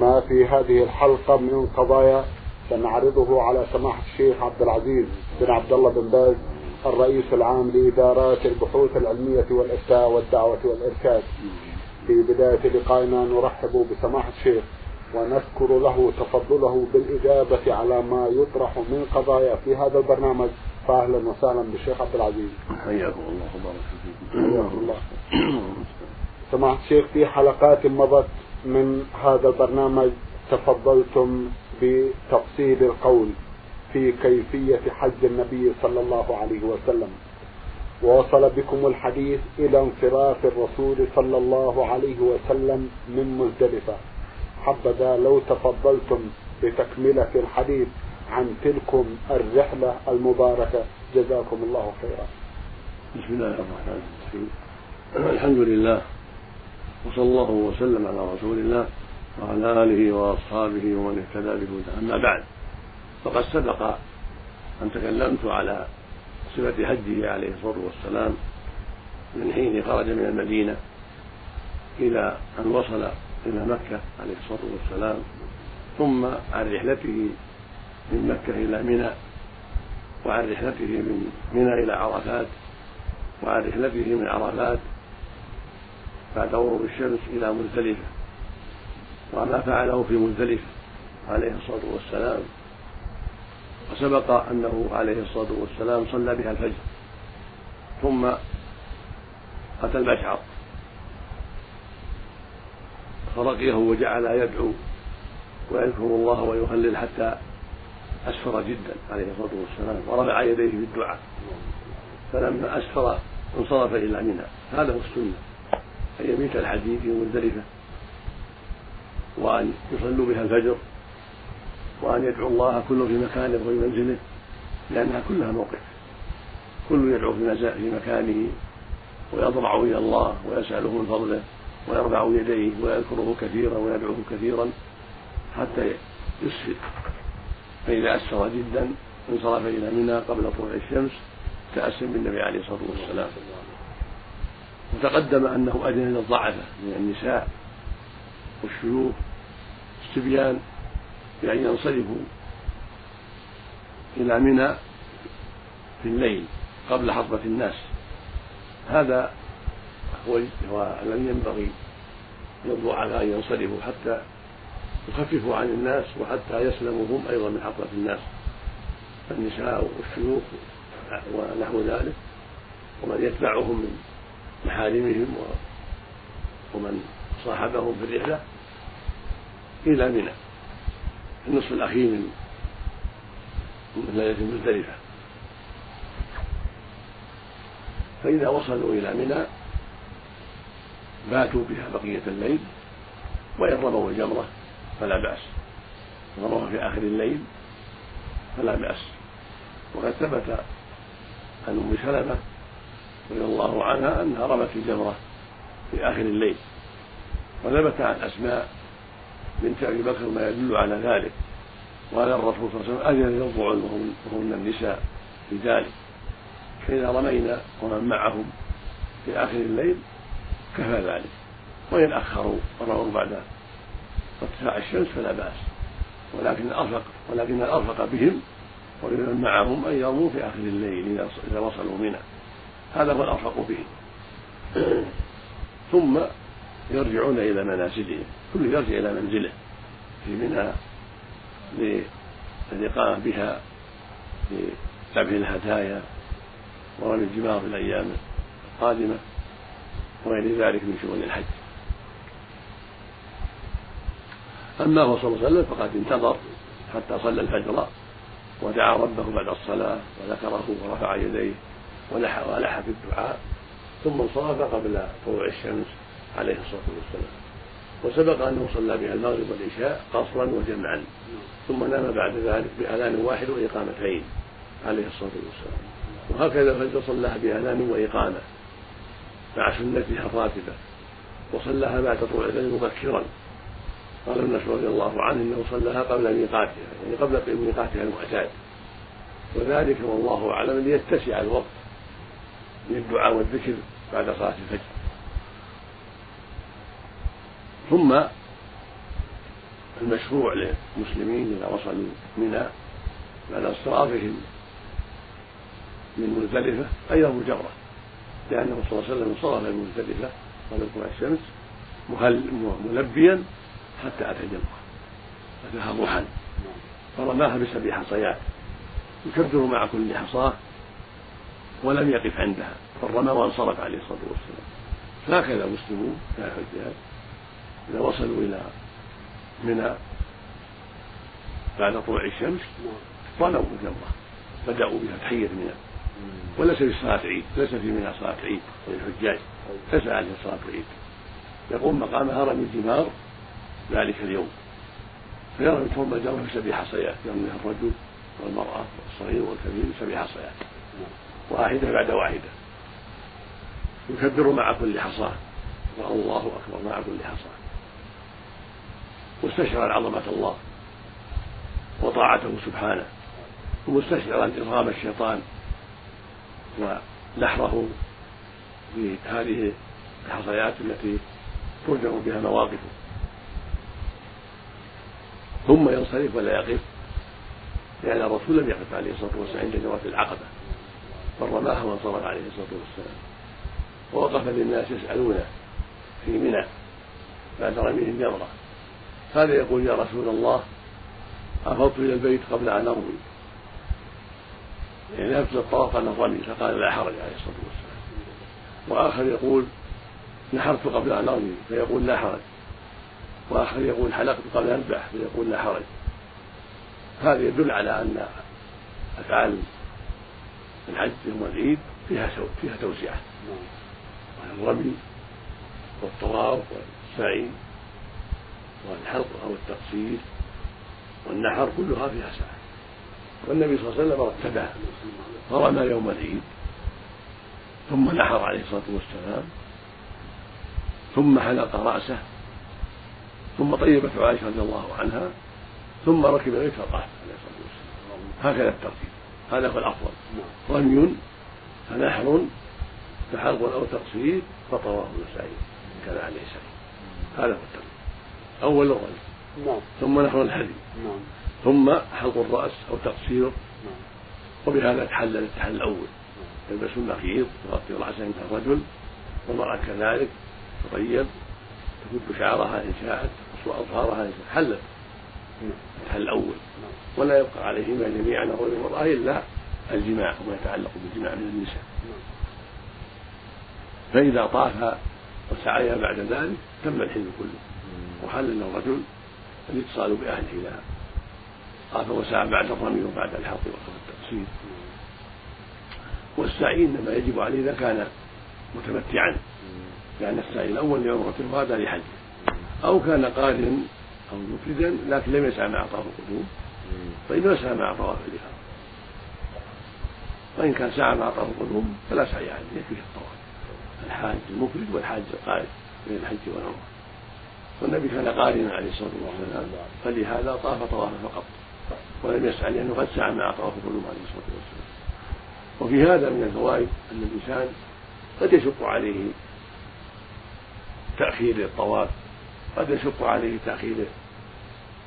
ما في هذه الحلقة من قضايا سنعرضه على سماحة الشيخ عبد العزيز بن عبد الله بن باز الرئيس العام لإدارات البحوث العلمية والإفتاء والدعوة والإرشاد. في بداية لقائنا نرحب بسماحة الشيخ ونذكر له تفضله بالإجابة على ما يطرح من قضايا في هذا البرنامج. فأهلا وسهلا بالشيخ عبد العزيز. حياكم الله وبارك فيكم. حياكم الله. سماحة الشيخ في حلقات مضت من هذا البرنامج تفضلتم بتفصيل القول في كيفية حج النبي صلى الله عليه وسلم. ووصل بكم الحديث إلى انصراف الرسول صلى الله عليه وسلم من مزدلفة. حبذا لو تفضلتم بتكملة الحديث عن تلكم الرحلة المباركة. جزاكم الله خيرا. بسم الله الرحمن الرحيم. الحمد لله وصلى الله وسلم على رسول الله وعلى آله وأصحابه ومن اهتدى بهداه. أما بعد فقد سبق أن تكلمت على صفة حجه عليه الصلاة والسلام من حين خرج من المدينة إلى أن وصل إلى مكة عليه الصلاة والسلام ثم عن رحلته من مكة إلى منى وعن رحلته من منى إلى عرفات وعن رحلته من عرفات بعد غروب الشمس إلى مزدلفة وما فعله في مزدلفة عليه الصلاة والسلام. وسبق أنه عليه الصلاة والسلام صلى بها الفجر ثم أتى المشعر فرقيه وجعل يدعو ويذكر الله ويهلل حتى أسفر جدا عليه الصلاة والسلام ورفع يديه في الدعاء فلما أسفر انصرف إلى منى. هذا هو السنة. أن يبيت الحديث في مزدلفة وأن يصلوا بها الفجر. وأن يدعو الله كل في مكانه وفي منزله. لأنها كلها موقف. كل يدعو في مكانه. ويضرع إلى الله ويسأله من فضله. ويرفع يديه ويذكره كثيرا ويدعوه كثيرا. حتى يسفر فإذا أسفر جدا انصرف إلى منى قبل طلوع الشمس تأسم بالنبي عليه الصلاة والسلام. وتقدم أنه أذن للضعفة من النساء والشيوخ الصبيان بأن ينصرفوا إلى منى في الليل قبل حضرة الناس. هذا هو الذي ينبغي للضعفاء أن ينصرفوا حتى يخففوا عن الناس وحتى يسلموا هم أيضا من حضرة الناس. النساء والشيوخ ونحو ذلك ومن يتبعهم من محارمهم ومن صاحبهم في الرحلة إلى منى. النصف الأخير من ليلة مزدلفة. فإذا وصلوا إلى منى باتوا بها بقية الليل وإن رموا الجمرة فلا بأس. رموها في آخر الليل فلا بأس. وقد ثبت عن أم سلمة رضي الله عنها أنها رمت الجمرة في آخر الليل وثبت عن أسماء بنت أبي بكر ما يدل على ذلك. وهذا الرسول صلى الله عليه وسلم أذن للضعن وهن النساء في ذلك. فإذا رمينا ومن معهم في آخر الليل كفى ذلك. وإن أخروا ورموا بعد ارتفاع الشمس فلا بأس. ولكن الأرفق ولكن الأرفق بهم ولمن معهم أن يرموا في آخر الليل إذا وصلوا منى. هذا هو الأرفق بهم ثم يرجعون إلى منازلهم. كل يرجع إلى منزله. في منى للإقامة بها لذبح الهدايا ورمي الجمار في الأيام القادمة وغير ذلك من شؤون الحج. أما هو صلى الله عليه وسلم فقد انتظر حتى صلى الفجر ودعا ربه بعد الصلاة وذكره ورفع يديه. ولح في الدعاء ثم انصرف قبل طلوع الشمس عليه الصلاة والسلام. وسبق أنه صلى بها المغرب والعشاء قصرا وجمعا ثم نام بعد ذلك بأذان واحد وإقامتين عليه الصلاة والسلام. وهكذا الفجر صلاها بأذان وإقامة مع سنتها الراتبة وصلاها بعد طلوع الفجر مبكرا. قال الناس رضي الله عنه إنه صلاها قبل ميقاتها يعني قبل ميقاتها المعتاد. وذلك والله أعلم ليتسع الوقت. للدعاء والذكر بعد صلاة الفجر. ثم المشروع للمسلمين إذا وصلوا منى بعد اصطرافهم من مزدلفة أن يرموا لأنه صلى الله عليه وسلم انصرف من مزدلفة قبل طلوع الشمس ملبيا حتى أتى جمرة أتاها ضحى فرماها بسبع حصيات. يكبر مع كل حصاة. ولم يقف عندها بل رمى وانصرف عليه الصلاة والسلام. هكذا المسلمون الحجاج إذا وصلوا إلى منى بعد طلوع الشمس رموا الجمرة. بدأوا بها تحية منى. وليس في صلاة عيد ليس في منى صلاة عيد للحجاج ليس عليه صلاة العيد يقوم مقامها رمي الجمار ذلك اليوم. فيرمي ثم الجمرة بسبع حصيات يرميها الرجل والمرأة والصغير والكبير بسبع حصيات واحدة بعد واحدة يكبر مع كل حصاة الله أكبر مع كل حصاة مستشعرا عظمة الله. وطاعته سبحانه. ومستشعرا إرغام الشيطان. ونحره في هذه الحصيات التي ترجع بها مواقفه. ثم ينصرف ولا يقف. لأن الرسول لم يقف عليه الصلاة والسلام عند جمرة العقبة. بل رماها وانصرف عليه الصلاة والسلام. ووقف للناس يسألونه في منى بعد رميه الجمرة هذا يقول يا رسول الله؟ أفضت إلى البيت قبل أن أرمي يعني ذهبت الطواف عن الرمي فقال لا حرج عليه الصلاة والسلام. وآخر يقول نحرت قبل أن أرمي فيقول لا حرج. وآخر يقول حلقت قبل أن أذبح فيقول لا حرج. هذا يدل على أن أفعال الحج يوم العيد فيها فيها توسعة الرمي والطواف والسعي والحلق أو التقصير والنحر كلها فيها سعة والنبي صلى الله عليه وسلم رتبها فرمى يوم العيد ثم نحر عليه الصلاة والسلام ثم حلق رأسه ثم طيبته عائشة رضي الله عنها ثم ركب البيت فطاف عليه الصلاة والسلام. هكذا الترتيب. هذا هو الأفضل. رمي فنحر فحلق أو تقصير فطواف وسعي كان عليه سعي هذا هو الترتيب أول الرمي نعم. ثم نحر الهدي. نعم. ثم حلق الرأس أو تقصير. نعم. وبهذا تحلل التحلل الأول. يلبس النقيض يغطي رأسه عند الرجل. والمرأة كذلك تطيب تفك شعرها إن شاءت تقص أظهارها إن شاءت. حلت. التحلل الأول. نعم. ولا يبقى عليهما جميعا الرجل والمرأة إلا الجماع وما يتعلق بالجماع من النساء. فإذا طاف وسعيها بعد ذلك تم الحلم كله. وحل الرجل الاتصال بأهله إذا طاف وسعى بعد الرمي وبعد الحلق والتقصير والسعي إنما يجب عليه إذا كان متمتعا. لأن السعي الأول لعمرة وهذا لحج. أو كان قارنا أو مفردا لكن لم يسعى مع طواف القدوم. فإنه يسعى مع طواف الإفاضة وإن كان سعى مع طواف القدوم فلا سعي عليه يكفيه الطواف. الحاج المفرد والحاج القارن بين الحج والعمرة. والنبي كان قارنا عليه الصلاة والسلام فلهذا طاف طوافا فقط. ولم يسعى لأنه قد سعى مع طواف القدوم عليه الصلاة والسلام. وفي هذا من الفوائد أن الإنسان قد يشق عليه تأخير الطواف قد يشق عليه تأخير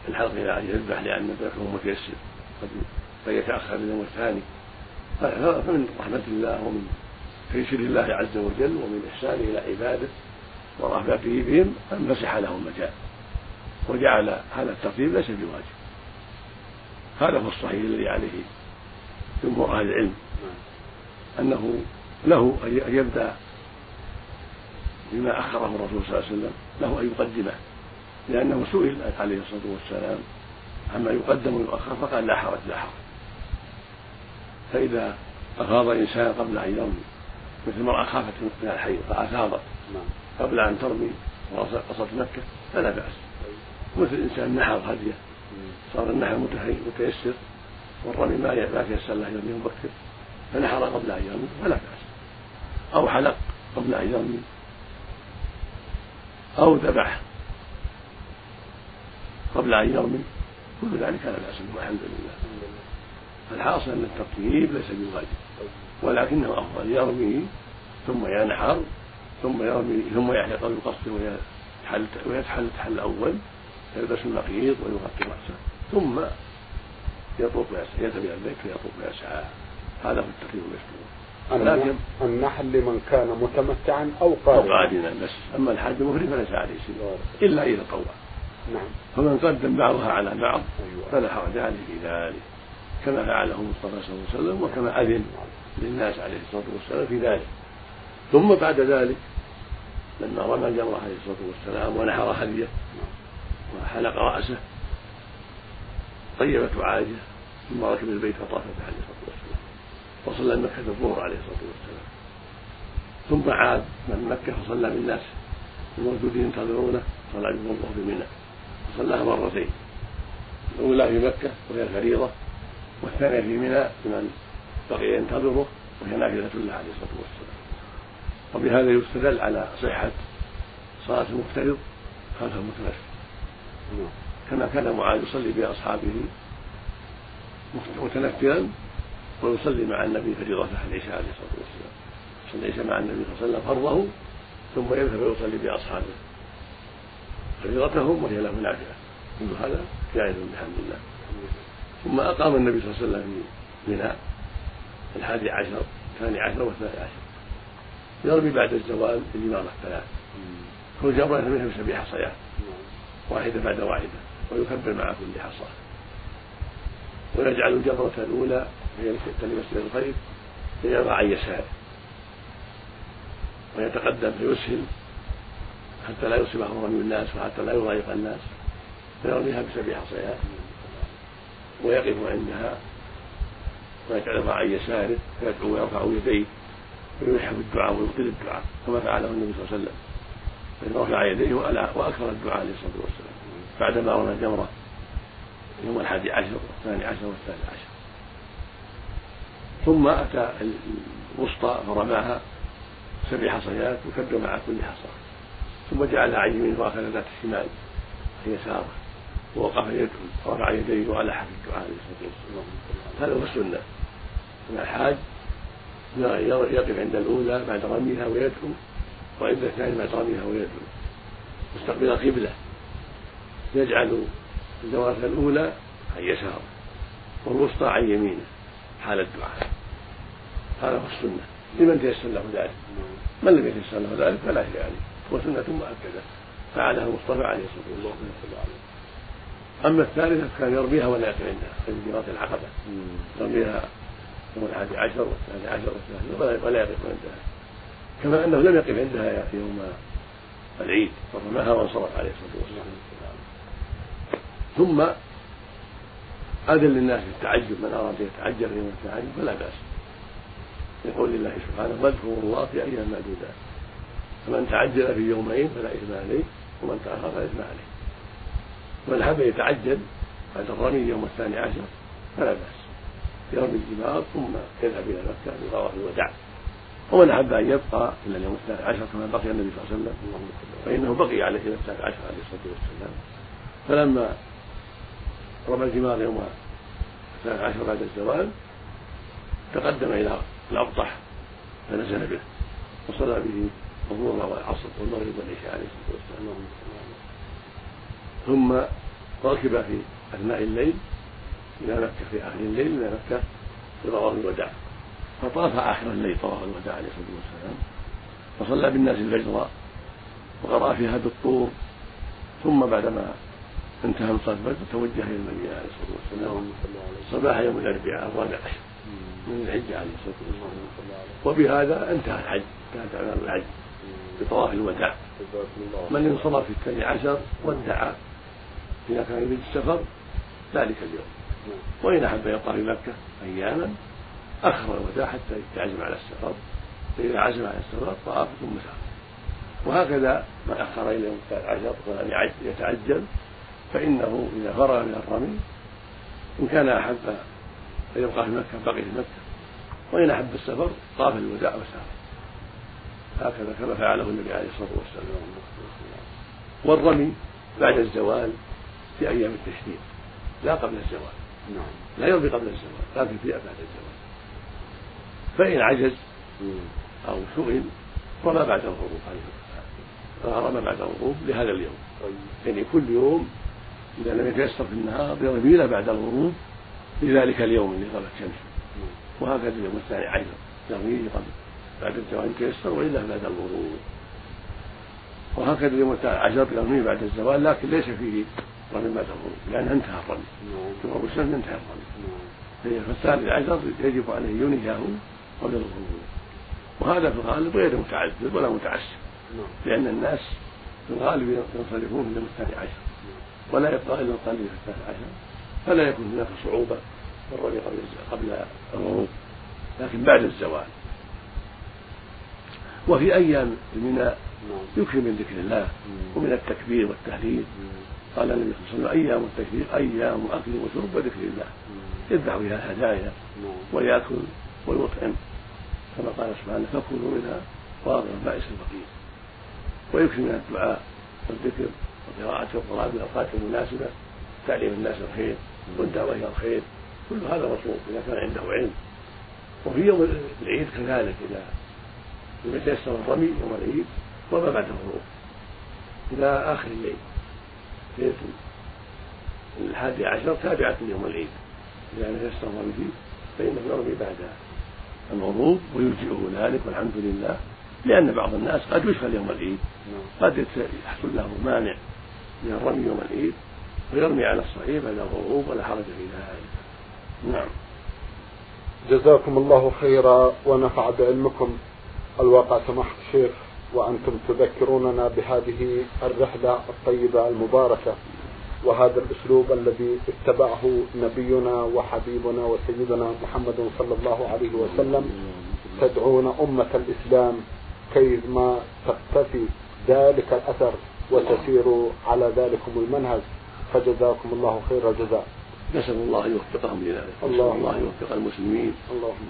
الحلق إلى أن يذبح لأن ذبحه متيسر. قد فيتأخر اليوم الثاني. فمن رحمة الله ومن تيسير الله عز وجل ومن إحسانه إلى عباده ورأفته بهم أن فسح لهم مجال وجعل هذا الترتيب ليس بواجب. هذا هو الصحيح الذي عليه جمهور أهل العلم. أنه له أن يبدأ بما أخره الرسول صلى الله عليه وسلم له أن يقدمه. لأنه سئل عليه الصلاة والسلام عما يقدم ويؤخر فقال لا حرج لا حرج. فإذا أفاض إنسان قبل أن يرمي مثل المرأة خافت من الحيض فأفاضت قبل أن ترمي وصلت مكة فلا بأس. مثل إنسان نحر هديه صار النحر متيسر والرمي ما ما تيسر له يرمي مبكر فنحر قبل أن يرمي فلا بأس. أو حلق قبل أن يرمي. أو ذبح قبل أن يرمي كل ذلك لا بأس به والحمد لله. فالحاصل أن الترتيب ليس بواجب ولكنه أفضل يرمي ثم ينحر ثم يرمي ثم يحلق ويقصر ويتحل التحل الأول يلبس النقيض ويغطي رأسه ثم يطوف يذهب إلى البيت ويطوف ويسعى هذا هو التقييد والمشروع لكن النحل لمن كان متمتعا أو قادما أو قادما بس. أما الحاج المفرد فليس عليه شيء. إلا إذا طوع نعم. فمن قدم بعضها على بعض أيوة. فلا حرج عليه في ذلك. كما فعله المصطفى صلى الله عليه وسلم وكما أذن للناس عليه الصلاة والسلام في ذلك. ثم بعد ذلك لما رمى الجمرة عليه الصلاة والسلام ونحر هديه وحلق رأسه طيبته عائشة ثم ركب البيت فطاف عليه الصلاة والسلام. وصلى مكة الظهر عليه الصلاة والسلام. ثم عاد من مكة فصلى بالناس الموجودين ينتظرونه صلى بهم الظهر في منى. وصلاها مرتين الأولى في مكة وهي الفريضة والثانية في منى لمن بقي ينتظره وهي نافلة له عليه الصلاة والسلام. وبهذا يستدل على صحة صلاة المفترض خلف المتنفل كما كان معاذ يصلي بأصحابه متنفلا ويصلي مع النبي فريضته العشاء عليه الصلاة والسلام. يصلي العشاء مع النبي صلى الله عليه وسلم فرضه ثم يذهب ويصلي بأصحابه. فريضتهم وهي له نافلة كل هذا جائز بحمد الله. ثم أقام النبي صلى الله عليه وسلم في منى. الحادي عشر الثاني عشر والثاني عشر. يرمي بعد الزوال بالإمارة الثلاث. كل جمرة منها بسبع حصيات واحدة بعد واحدة. ويكبر مع كل حصى. ويجعل الجمرة الأولى هي لمسجد الخير يضع عن يساره ويتقدم فيسهل حتى لا يصيبه رمي الناس وحتى لا يضايق الناس فيرميها بسبع حصيات ويقف عندها ويجعلها عن يساره فيدعو ويرفع يديه ويلح بالدعاء ويبطل الدعاء كما فعله النبي صلى الله عليه وسلم. فإن رفع يديه وأكثر الدعاء عليه الصلاة والسلام. بعدما رمى الجمرة يوم الحادي عشر والثاني عشر والثالث عشر. ثم أتى الوسطى فرماها سبع حصيات وكبر مع كل حصى. ثم جعلها عن يمينه وأخذ ذات الشمال يساره ووقف يدعو ورفع يديه وألح في الدعاء عليه الصلاة والسلام. هذا هو السنة. أن الحاج يقف عند الأولى بعد رميها ويدعو وعند الثاني بعد رميها ويدعو. مستقبل القبلة. يجعل الجوارح الأولى عن يساره والوسطى عن يمينه حال الدعاء هذا هو السنة. لمن تيسر له ذلك؟ من لم يتيسر له ذلك؟ فلا شيء عليه. هو سنة مؤكدة. فعلها المصطفى عليه الصلاة والسلام. أما الثالثة كان يرميها ولا يقف عندها في جمرة العقبة. يرميها يوم الحادي عشر والثاني عشر والثالث ولا يقف عندها. كما أنه لم يقف عندها يوم العيد. فرماها وانصرف عليه الصلاة والسلام ثم أذن للناس بالتعجب من أراد يتعجل يوم التعجب فلا بأس. يقول الله سبحانه واذكروا الله في أيام معدودات. فمن تعجل في يومين فلا إثم عليه ومن تأخر فلا إثم عليه. ومن حب يتعجل بعد الرمي يوم الثاني عشر فلا بأس. يرمي الجمار ثم يذهب إلى مكة لطواف الوداع ومن أحب أن يبقى إلى اليوم الثاني عشر كما بقي النبي صلى الله عليه وسلم فإنه بقي عليه إلى الثاني عشر عليه الصلاة والسلام. فلما رمى الجمار يوم الثالث عشر بعد الزوال. تقدم إلى الأبطح فنزل به وصلى به الظهر والعصر والمغرب والعشاء عليه الصلاة والسلام. ثم ركب في أثناء الليل إلى مكة في آخر الليل إلى مكة لطواف الوداع. فطاف آخر الليل طواف الوداع عليه الصلاة والسلام. وصلى بالناس الفجر وقرأ فيها بالطور. ثم بعدما انتهى من صلاة الفجر توجه إلى المدينة عليه الصلاة والسلام. صباح يوم الأربعاء الرابع. عشر من الحجة عليه الصلاة والسلام. وبهذا انتهى الحج انتهت أعمال الحج بطواف الوداع. من انصرف في الثاني عشر ودع إذا كان يريد السفر ذلك اليوم. وإن أحب يبقى في مكة أياما أخر الوداع حتى يعزم على السفر. فإذا عزم على السفر طاف ثم سافر. وهكذا من أخر إلى يوم الثالث عشر ولم يتعجل فإنه إذا فرغ من الرمي إن كان أحب أن يبقى في مكة بقي في مكة. وإن أحب السفر طاف الوداع وسافر. هكذا كما فعله النبي عليه الصلاة والسلام. والرمي بعد الزوال في أيام التشريق لا قبل الزوال. نعم. لا يرمي قبل الزوال لكن في بعد الزوال. فإن عجز أو سئل رمى بعد الغروب. عليه الصلاة والسلام رمى بعد الغروب لهذا اليوم. طيب. يعني كل يوم إذا لم يتيسر في النهار يرمي بعد الغروب في ذلك اليوم اللي غابت شمسه وهكذا اليوم الثاني عشر يرميه قبل بعد الزوال يتيسر وإلا بعد الغروب. وهكذا اليوم الثاني عشر بعد الزوال لكن ليس فيه رمي بعد الغروب لأن انتهى الرمي. غروب الشمس انتهى الرمي. فالثالث عشر يجب عليه ينهيه قبل الغروب. وهذا في الغالب غير متعذر ولا متعسر لأن الناس في الغالب ينصرفون في اليوم الثاني عشر. ولا يبقى إلا القليل الثالث عشر فلا يكون هناك صعوبة في الرمي قبل قبل الغروب. لكن بعد الزوال. وفي أيام الميناء يكفي من ذكر الله ومن التكبير والتهليل. قال النبي صلى الله عليه وسلم أيام التكبير أيام أكل وشرب وذكر الله. يذبح بها الهدايا ويأكل ويطعم. كما قال سبحانه فكلوا منها واضع بائس الفقير ويكفي من الدعاء والذكر وقراءة القرآن في الأوقات المناسبة تعليم الناس الخير والدعوة إلى الخير كل هذا مطلوب إذا كان عنده علم. وفي يوم العيد كذلك إذا لم يتيسر الرمي يوم العيد وما بعد الغروب إلى آخر الليل. ليلة الحادي عشر تابعة يوم العيد. إذا لم يتيسر الرمي فيه فإنه يرمي بعد الغروب ويجزئه ذلك والحمد لله لأن بعض الناس قد يشغل يوم العيد قد يحصل له مانع. من الرمي يوم العيد ويرمي على الصحيح بعد الغروب ولا حرج في ذلك. نعم. جزاكم الله خيرا ونفع بعلمكم الواقع سماحة الشيخ وأنتم تذكروننا بهذه الرحلة الطيبة المباركة وهذا الأسلوب الذي اتبعه نبينا وحبيبنا وسيدنا محمد صلى الله عليه وسلم تدعون أمة الإسلام كيفما تقتفي ذلك الأثر. وتسير على ذلكم المنهج فجزاكم الله خير الجزاء. نسأل الله أن يوفقهم لذلك. نسأل الله أن يوفق المسلمين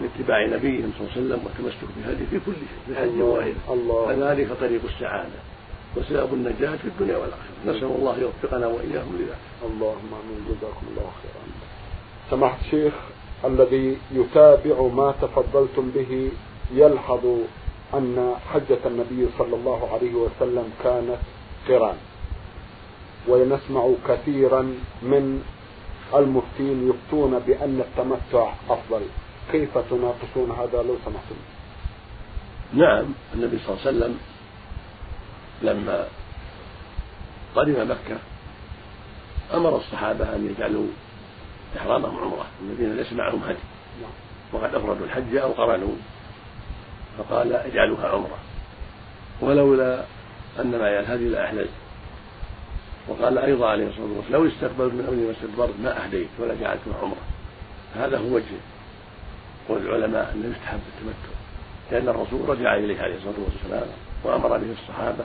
لاتباع نبيهم صلى الله عليه وسلم والتمسك بهذه في كل شيء في الحج وغيره. فذلك طريق السعادة وسبب النجاة في الدنيا والآخرة. نسأل الله يوفقنا وإياهم لذلك. اللهم آمين. جزاكم الله خيرا. سماحة الشيخ الذي يتابع ما تفضلتم به يلحظ أن حجة النبي صلى الله عليه وسلم كانت قران ونسمع كثيرا من المفتين يفتون بأن التمتع أفضل. كيف تناقشون هذا لو سمحتم؟ نعم النبي صلى الله عليه وسلم لما قدم مكة أمر الصحابة أن يجعلوا إحرامهم عمرة الذين ليس معهم هدي. نعم. وقد أفردوا الحج أو قرنوا فقال اجعلوها عمرة. ولولا أن معي الهدي لأحللت وقال أيضا عليه الصلاة والسلام لو استقبلت من أمري ما استدبرت ما أهديت ولا جعلتها عمرة. هذا هو وجه قول العلماء أنه يستحب التمتع. لأن الرسول رجع إليه عليه الصلاة والسلام وأمر به الصحابة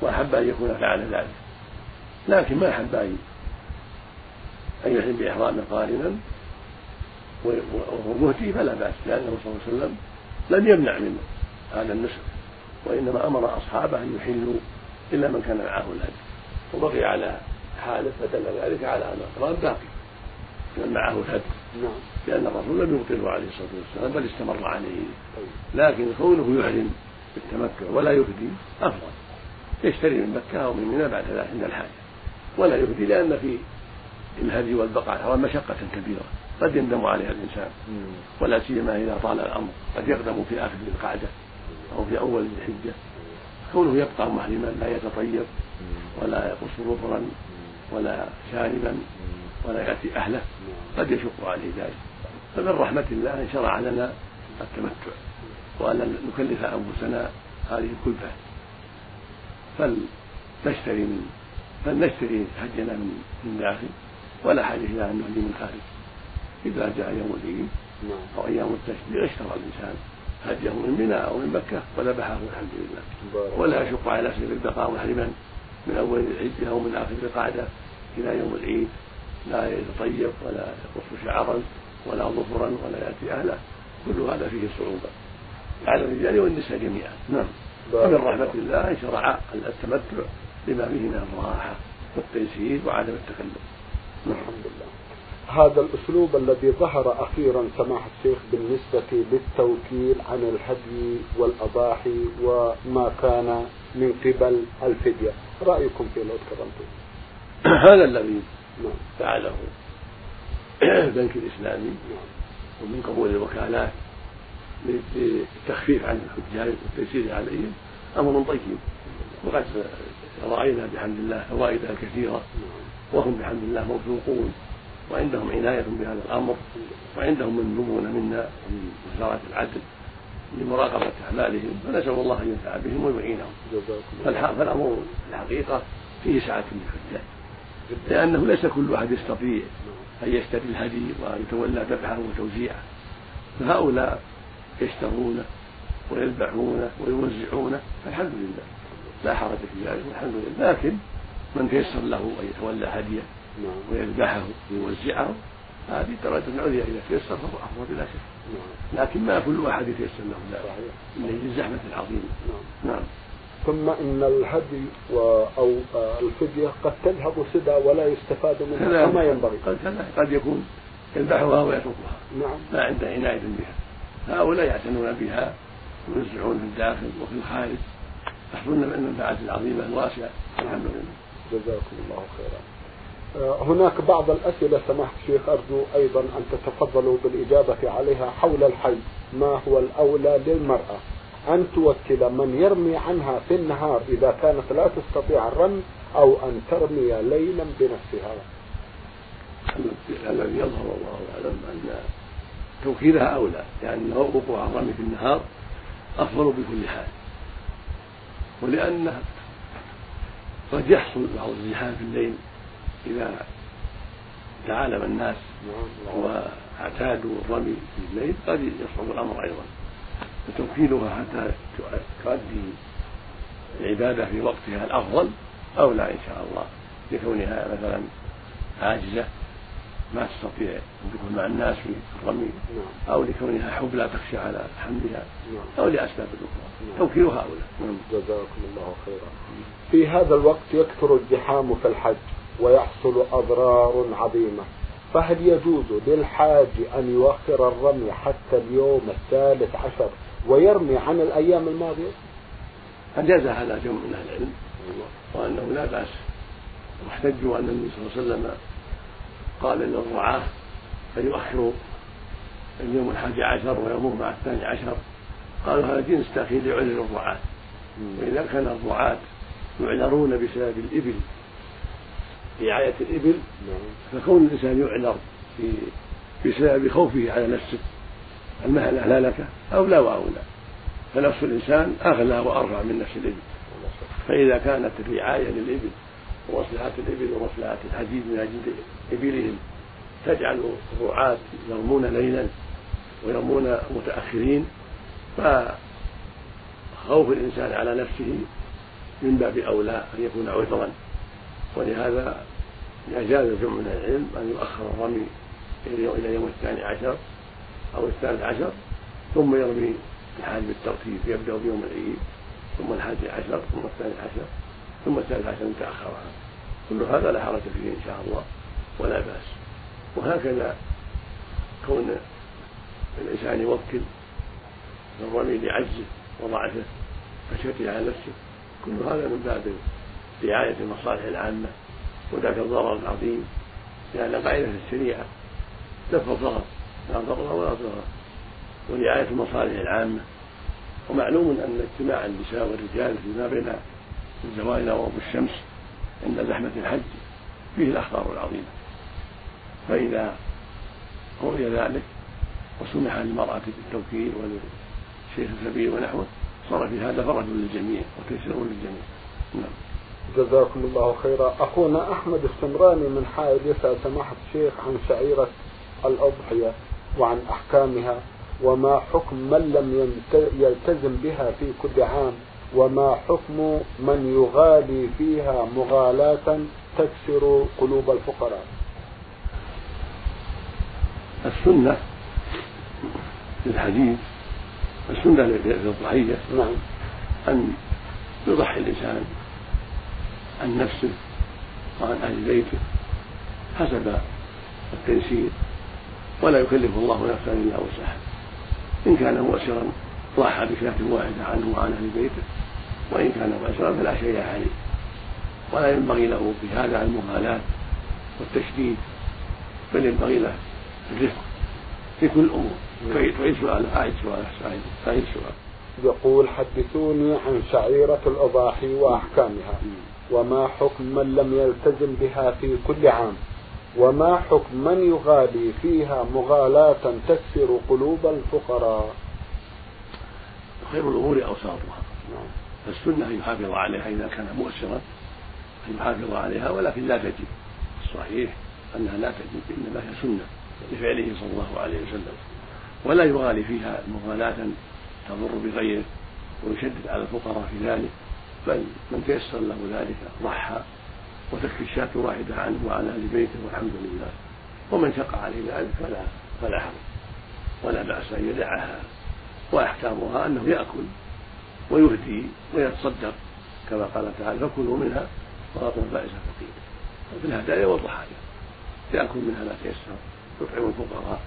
وأحب أن يكون فعل ذلك. لكن ما أحب أن أن يحرم بإحرام قارنا وهو مهدي فلا بأس لأنه صلى الله عليه وسلم لم يمنع من هذا النسك وإنما أمر أصحابه أن يحلوا إلا من كان معه الهدي وبقي على حاله فدل ذلك على أن الإحرام باقي من معه الهدي نعم. لأن الرسول لم يبطله عليه الصلاة والسلام بل استمر عليه. لكن كونه يحرم بالتمتع ولا يهدي أفضل. يشتري من مكة أو من منى بعد ذلك عند الحاجة. ولا يهدي لأن في الهدي والبقاء على مشقة كبيرة. قد يندم عليها الإنسان. ولا سيما إذا طال الأمر. قد يقدم في آخر القعدة أو في أول ذي الحجة. كونه يبقى محرما لا يتطيب ولا يقص ظفرا ولا شاربا ولا يأتي أهله قد يشق عليه ذلك. فمن رحمة الله أن شرع لنا التمتع وأن نكلف أنفسنا هذه الكلفة. فلنشتري من فلنشتري حجنا من داخل ولا حاجة إلى أن نهدي من خارج. إذا جاء يوم العيد نعم. أو أيام التشريق اشترى الإنسان هديه من منى أو من مكة وذبحه الحمد لله. ولا يشق على نفسه بالبقاء محرما من أول الحجة أو من آخر القعدة إلى يوم العيد. لا يتطيب ولا يقص شعرا ولا ظفرا ولا يأتي أهله. كل هذا فيه صعوبة على الرجال والنساء جميعا. نعم. ومن رحمة الله أن شرع التمتع لما فيه من الراحة والتيسير وعدم التكلف الحمد لله. هذا الأسلوب الذي ظهر أخيرا سماحة الشيخ بالنسبة للتوكيل عن الهدي والأضاحي وما كان من قبل الفدية. رأيكم فيه لو تكرمتم. هذا الذي نعم. فعله البنك الإسلامي نعم. ومن قبول الوكالات للتخفيف عن الحجاج والتيسير عليهم أمر طيب. وقد رأينا بحمد الله فوائدها كثيرة. نعم. وهم بحمد الله موثوقون. وعندهم عناية بهذا الأمر وعندهم من منا من وزارة العدل لمراقبة أعمالهم فنسأل الله أن ينفع بهم ويعينهم. فالأمر في الحقيقة فيه سعة للحجاج لأنه ليس كل أحد يستطيع أن يشتري الهدي ويتولى ذبحه وتوزيعه. فهؤلاء يشترونه ويذبحونه ويوزعونه فالحمد لله. لا حرج في ذلك والحمد لله. لكن من تيسر له أن يتولى هديه ويذبحه ويوزعه. هذه درجة عليا إذا تيسر فهو أفضل بلا شك نعم. لكن ما كل أحد يتيسر له ذلك صحيح. من الزحمة العظيمة نعم. نعم. ثم إن الهدي و... أو الفدية قد تذهب سدى ولا يستفاد منها كما ينبغي؟ قد كذلك قد يكون يذبحها ويتركها. نعم. ما عنده عناية بها. هؤلاء يعتنون بها ويوزعون في الداخل وفي الخارج. يحصلون من المنفعة العظيمة الواسعة. الحمد لله. جزاكم الله خيرا. هناك بعض الأسئلة سماحة الشيخ أرجو أيضا أن تتفضلوا بالإجابة عليها حول الحي. ما هو الأولى للمرأة؟ أن توكل من يرمي عنها في النهار إذا كانت لا تستطيع الرمي أو أن ترمي ليلا بنفسها. الذي يظهر والله أعلم أن توكيلها أولى لأن وقوع الرمي في النهار أفضل بكل حال. ولأن قد يحصل بعض الزحام في الليل إذا تعالم الناس وأعتادوا الرمي في الليل قد يصعب الأمر أيضا. فتوكيلها حتى تؤدي العبادة في وقتها الأفضل اولى إن شاء الله. لكونها مثلا عاجزة ما تستطيع الدخول مع الناس في الرمي أو لكونها حب لا تخشى على حملها أو لأسباب أخرى. نعم. توكيلها اولى نعم. جزاكم الله خيرا. في هذا الوقت يكثر الزحام في الحج. ويحصل أضرار عظيمة. فهل يجوز للحاج أن يؤخر الرمي حتى اليوم الثالث عشر ويرمي عن الأيام الماضية؟ أجاز هذا جمع من أهل العلم وأنه لا بأس. واحتجوا أن النبي صلى الله عليه وسلم قال للرعاة ان يؤخروا اليوم الحادي عشر ويمر مع الثاني عشر. قالوا هذا جنس تأخير لعذر الرعاة. وإذا كان الرعاة يعذرون بسبب الإبل رعاية الإبل. نعم. فكون الإنسان يعذر بسبب خوفه على نفسه المهنه لا أولى وأولى. فنفس الإنسان اغلى وأرفع من نفس الإبل. فإذا كانت الرعاية للإبل ومصلحة الإبل ومصلحة الحديد من أجل إبلهم تجعل الرعاة يرمون ليلا ويرمون متأخرين فخوف الإنسان على نفسه من باب أولى أن يكون عذرا. ولهذا أجاز جمع من العلم أن يؤخر الرمي إلى يوم الثاني عشر أو الثالث عشر ثم يرمي الحاج بالترتيب يبدأ بيوم العيد ثم الحادي عشر ثم الثاني عشر ثم الثالث عشر متأخرها. كل هذا لا حرج فيه إن شاء الله ولا بأس. وهكذا كون الإنسان يوكل الرمي لعجزه وضعفه خشيته على نفسه كل هذا من باب رعاية المصالح العامة. وذاك الضرر العظيم لأن قاعدة الشريعة دفع الضرر لا ضرر ولا ضرر. ورعاية المصالح العامة. ومعلوم أن اجتماع النساء والرجال فيما بين الزوال وغروب الشمس عند زحمة الحج فيه الأخطار العظيمة. فإذا روي ذلك وسمح للمرأة بالتوكيل وللشيخ السبيل ونحوه صار في هذا فرج للجميع وتيسير للجميع. نعم. جزاكم الله خيرا. أخونا أحمد السمراني من حائل يسأل سماحة الشيخ عن شعيرة الأضحية وعن أحكامها وما حكم من لم يلتزم بها في كل عام وما حكم من يغالي فيها مغالاة تكسر قلوب الفقراء. السنة في الحديث السنة للضحية نعم. أن يضحي الإنسان عن نفسه وعن أهل بيته. حسب التيسير. ولا يكلف الله نفسا إلا وسعها. إن كان مؤسرا ضحى بشاة واحدة عنه وعن أهل بيته. وإن كان مؤسرا فلا شيء عليه. ولا ينبغي له في هذا المغالاة والتشديد. بل ينبغي له الرفق في كل الأمور. تعيد سؤال أعد سؤال أعيد سؤال يقول حدثوني عن شعيرة الأضاحي وأحكامها. وما حكم من لم يلتزم بها في كل عام وما حكم من يغالي فيها مغالاة تكسر قلوب الفقراء. خير الأمور أوساطها. نعم. فالسنة أن يحافظ عليها إذا كان مؤسرا أن يحافظ عليها ولكن لا تجب الصحيح أنها لا تجب إنما هي سنة لفعله صلى الله عليه وسلم. ولا يغالي فيها مغالاة تضر بغيره ويشدد على الفقراء في ذلك. بل من تيسر له ذلك ضحى وتكفي الشاة واحدة عنه وعن أهل بيته والحمد لله. ومن شق عليه ذلك فلا فلا حرج ولا بأس أن يدعها. وأحكامها أنه يأكل ويهدي ويتصدق كما قال تعالى فكلوا منها وأعطوا البائس الفقير. في الهدايا والضحايا يأكل منها ما تيسر يطعم الفقراء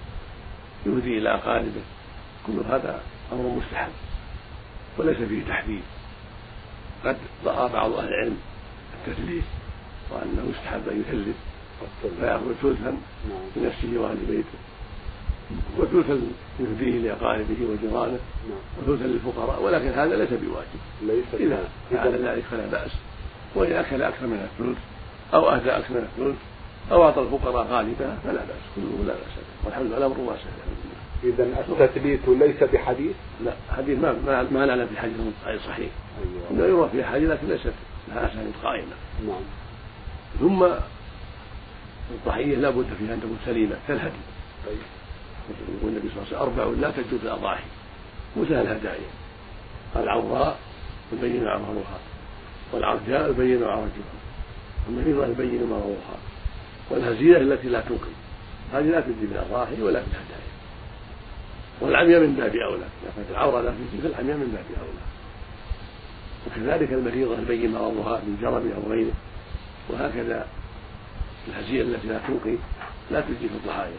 يهدي إلى أقاربه. كل هذا أمر مستحب وليس فيه تحديد قد رأى بعض أهل العلم التثليث وأنه يستحب أن يثلث فيأخذ ثلثا لنفسه وأهل بيته وثلثا يهديه لأقاربه وجيرانه وثلثا للفقراء ولكن هذا ليس بواجب. ليس إذا فعل ذلك فلا بأس. وإن أكل أكثر من الثلث أو أهدى أكثر من الثلث أو أعطى الفقراء غالبا فلا بأس. كله لا بأس. والحمد لله الأمر واسع. إذا التثبيت ليس بحديث؟ لا حديث ما ما, ما نعلم في حديث صحيح أيوة. إنه يروى في حديث لكن ليست لها أسانيد قائمة. نعم. ثم الضحية لا بد فيها أن تكون سليمة كالهدي. طيب. يقول النبي صلى الله عليه وسلم أربع لا تجوز الأضاحي. مثل الهدايا العوراء البين عورها. والعرجاء البين عرجها. والمريضة البين مرضها والهزيلة التي لا تنقذ هذه لا تجزي بالأضاحي ولا بالهدايا. والعمياء من باب أولى. كانت العورة لا تجزي فالعمياء من باب أولى. وكذلك المريضة البين مرضها من جرب أو غيره. وهكذا الهزيلة التي لا تنقي لا تجزي في الضحايا.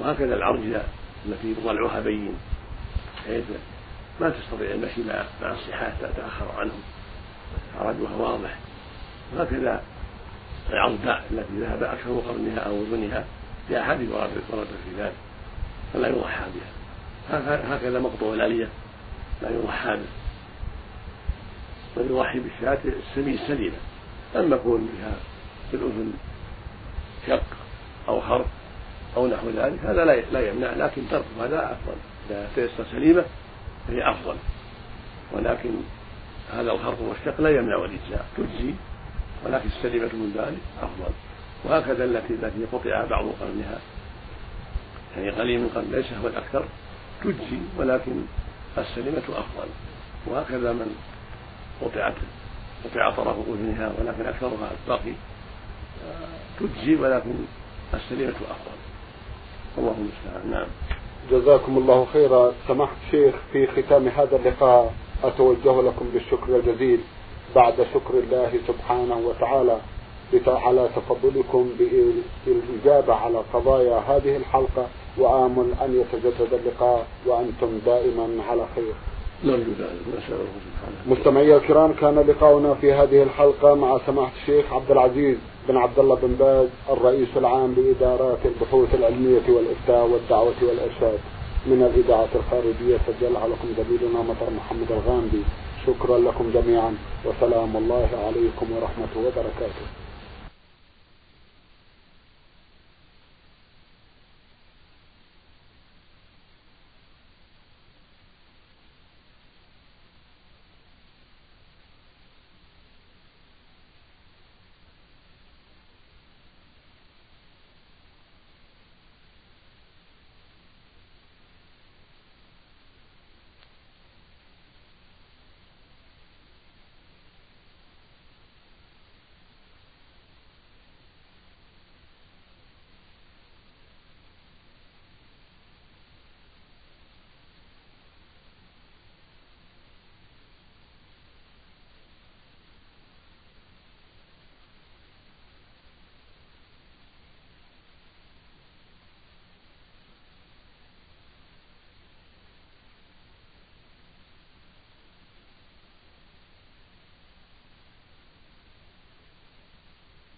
وهكذا العرجة التي ضلعها بين بحيث ما تستطيع المشي مع مع الصحاح تتأخر عنهم عرجها واضح. وهكذا العرضاء التي ذهب أكثر قرنها أو أذنها في أحاديث وردت في ذلك. فلا يضحى بها هكذا مقطوع الآلية. لا يضحى به بل يضحي بالشاة السمين السليمة أما يكون بها في الأذن شق أو خرق أو نحو ذلك. هذا لا يمنع. لكن ترك هذا أفضل. إذا تيسر سليمة فهي أفضل. ولكن هذا الخرق والشق لا يمنع الإجزاء. تجزي. ولكن السليمة من ذلك أفضل. وهكذا التي التي قطع بعض قرنها. يعني قليل من قرن ليس هو الأكثر تجزي ولكن السليمة أفضل. وهكذا من قطعت قطع طرف أذنها ولكن أكثرها باقي تجزي ولكن السليمة أفضل. الله المستعان. نعم. جزاكم الله خيرا. سمحت شيخ في ختام هذا اللقاء أتوجه لكم بالشكر الجزيل بعد شكر الله سبحانه وتعالى على تفضلكم بالإجابة على قضايا هذه الحلقة. وآمل أن يتجدد اللقاء وأنتم دائما على خير. مستمعي الكرام كان لقاؤنا في هذه الحلقة مع سماحة الشيخ عبد العزيز بن عبد الله بن باز الرئيس العام لإدارات البحوث العلمية والإفتاء والدعوة والإرشاد من الإذاعة الخارجية. سجلها لكم زميلنا مطر محمد الغامدي. شكرا لكم جميعا وسلام الله عليكم ورحمة وبركاته.